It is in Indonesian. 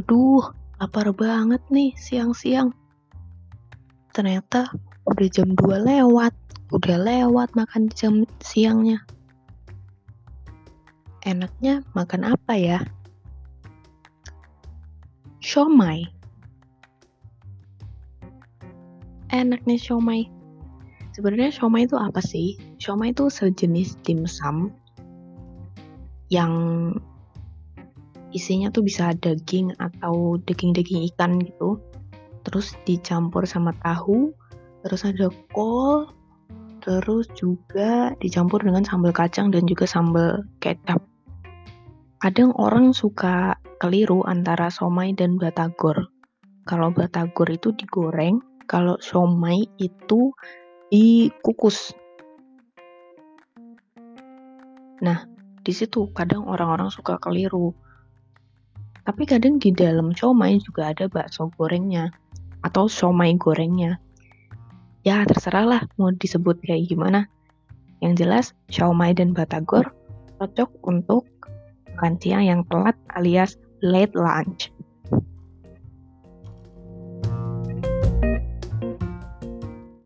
Aduh, lapar banget nih siang-siang. Ternyata udah jam 2 lewat. Udah lewat makan jam siangnya. Enaknya makan apa ya? Siomay. Enak nih. Sebenarnya siomay itu apa sih? Siomay itu sejenis dimsum yang isinya tuh bisa daging atau daging-daging ikan gitu. Terus dicampur sama tahu terus ada kol terus juga dicampur dengan sambal kacang dan juga sambal kecap. Kadang orang suka keliru antara somai dan batagor. Kalau batagor itu digoreng kalau somai itu dikukus. Nah di situ kadang orang-orang suka keliru tapi kadang di dalam siomay juga ada bakso gorengnya atau siomay gorengnya. Ya terserah lah mau disebut kayak gimana. Yang jelas siomay dan batagor cocok untuk makan siang yang telat alias late lunch.